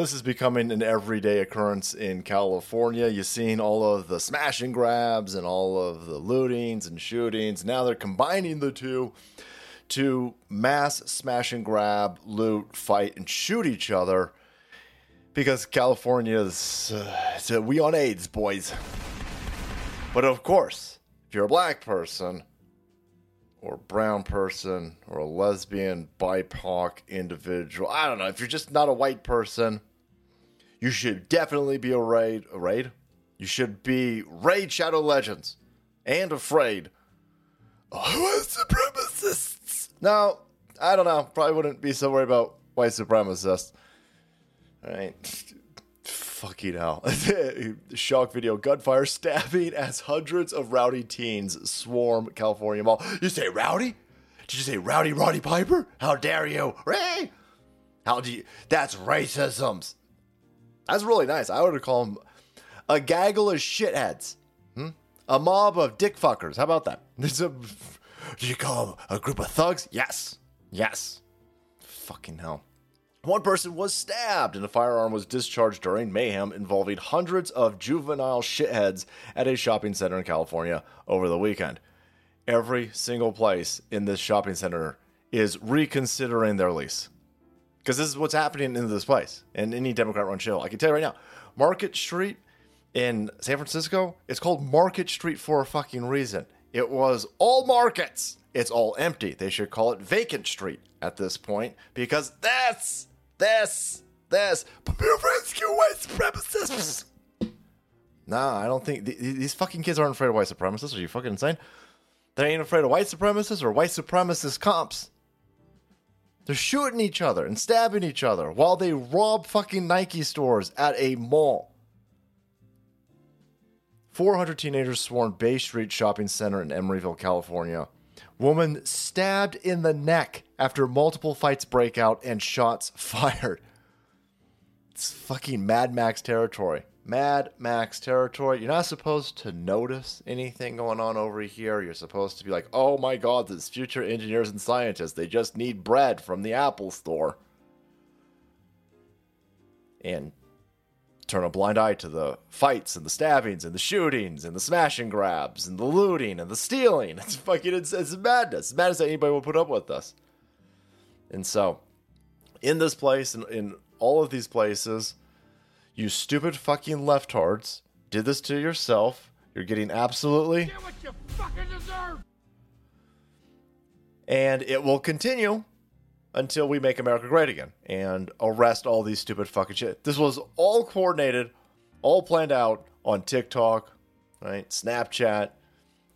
This is becoming an everyday occurrence in California. You've seen all of the smash and grabs and all of the lootings and shootings. Now they're combining the two to mass smash and grab, loot, fight, and shoot each other because California's uh, we on AIDS, boys. But of course, if you're a black person or brown person or a lesbian, BIPOC individual, I don't know, if you're just not a white person, you should definitely be a raid. A raid? You should be Raid Shadow Legends and afraid white supremacists. No, I don't know. Probably wouldn't be so worried about white supremacists. All right. Fucking hell. Shock video gunfire stabbing as hundreds of rowdy teens swarm California mall. You say rowdy? Did you say rowdy Roddy Piper? How dare you? Ray? How do you? That's racisms. That's really nice. I would call them a gaggle of shitheads. Hmm? A mob of dick fuckers. How about that? There's a, do you call them a group of thugs? Yes. Yes. Fucking hell. One person was stabbed and a firearm was discharged during mayhem involving hundreds of juvenile shitheads at a shopping center in California over the weekend. Every single place in this shopping center is reconsidering their lease. Because this is what's happening in this place and any Democrat run show. I can tell you right now Market Street in San Francisco, it's called Market Street for a fucking reason. It was all markets. It's all empty. They should call it Vacant Street at this point because this, this, this, rescue white supremacists. Nah, I don't think th- these fucking kids aren't afraid of white supremacists. Are you fucking insane? They ain't afraid of white supremacists or white supremacist comps. They're shooting each other and stabbing each other while they rob fucking Nike stores at a mall. 400 teenagers swarmed Bay Street Shopping Center in Emeryville, California. Woman stabbed in the neck after multiple fights break out and shots fired. It's fucking Mad Max territory. Mad Max territory. You're not supposed to notice anything going on over here. You're supposed to be like, oh my god, this future engineers and scientists. They just need bread from the Apple store. And turn a blind eye to the fights and the stabbings and the shootings and the smash and grabs and the looting and the stealing. It's fucking it's, it's madness. It's madness that anybody will put up with us. And so, in this place and in all of these places, you stupid fucking leftards did this to yourself. You're getting absolutely. Get what you fucking deserve! And it will continue until we make America great again and arrest all these stupid fucking shit. This was all coordinated, all planned out on TikTok, right? Snapchat.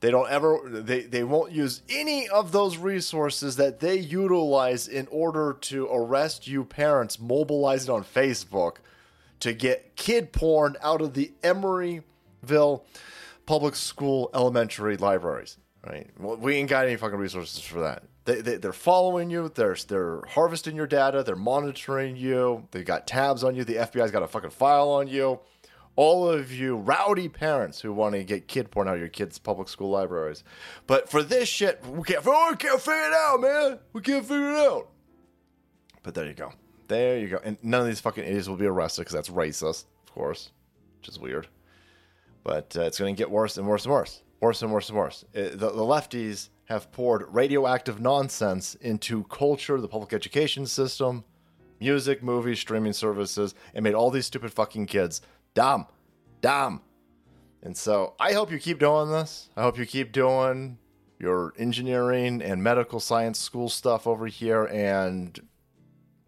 They don't ever they, they won't use any of those resources that they utilize in order to arrest you parents mobilizing on Facebook to get kid porn out of the Emeryville public school elementary libraries. Right? Well, we ain't got any fucking resources for that. They, they, they're following you. They're, they're harvesting your data. They're monitoring you. They've got tabs on you. The FBI's got a fucking file on you. All of you rowdy parents who want to get kid porn out of your kids' public school libraries. But for this shit, we can't, we can't figure it out, man. We can't figure it out. But there you go. There you go. And none of these fucking idiots will be arrested because that's racist, of course, which is weird. But uh, it's going to get worse and worse and worse. Worse and worse and worse. It, the, the lefties have poured radioactive nonsense into culture, the public education system, music, movies, streaming services, and made all these stupid fucking kids dumb. Dumb. And so I hope you keep doing this. I hope you keep doing your engineering and medical science school stuff over here. And,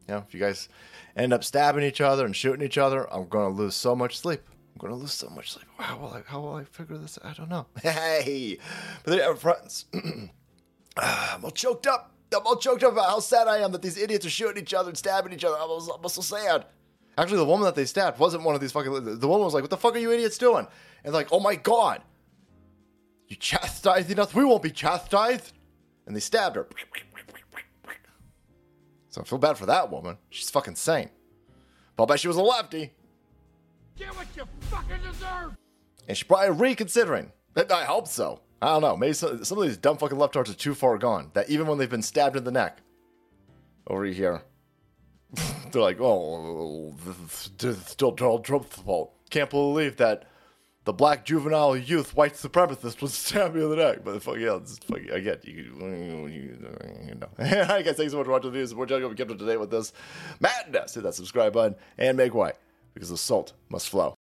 you know, if you guys end up stabbing each other and shooting each other, I'm to lose so much sleep. I'm to lose so much sleep. How will I, how will I figure this? out? I don't know. Hey, but they have friends, ah, I'm all choked up. I'm all choked up about how sad I am that these idiots are shooting each other and stabbing each other. I'm, I'm so sad. Actually, the woman that they stabbed wasn't one of these fucking. The woman was like, "What the fuck are you idiots doing?" And like, "Oh my god, you chastising us? We won't be chastised." And they stabbed her. So I feel bad for that woman. She's fucking sane. But I'll bet she was a lefty. Get what you fucking deserve! And she's probably reconsidering. I hope so. I don't know. Maybe some, some of these dumb fucking leftards are too far gone. That even when they've been stabbed in the neck, over here, they're like, oh, still Donald Trump's fault. Can't believe that the black juvenile youth white supremacist was stabbed me in the neck. But the fuck yeah, it's fuck, again, you, you, you know. Right, guys, thanks so much for watching the videos. Support channel, kept up to date with this madness. Hit that subscribe button and make way because the salt must flow.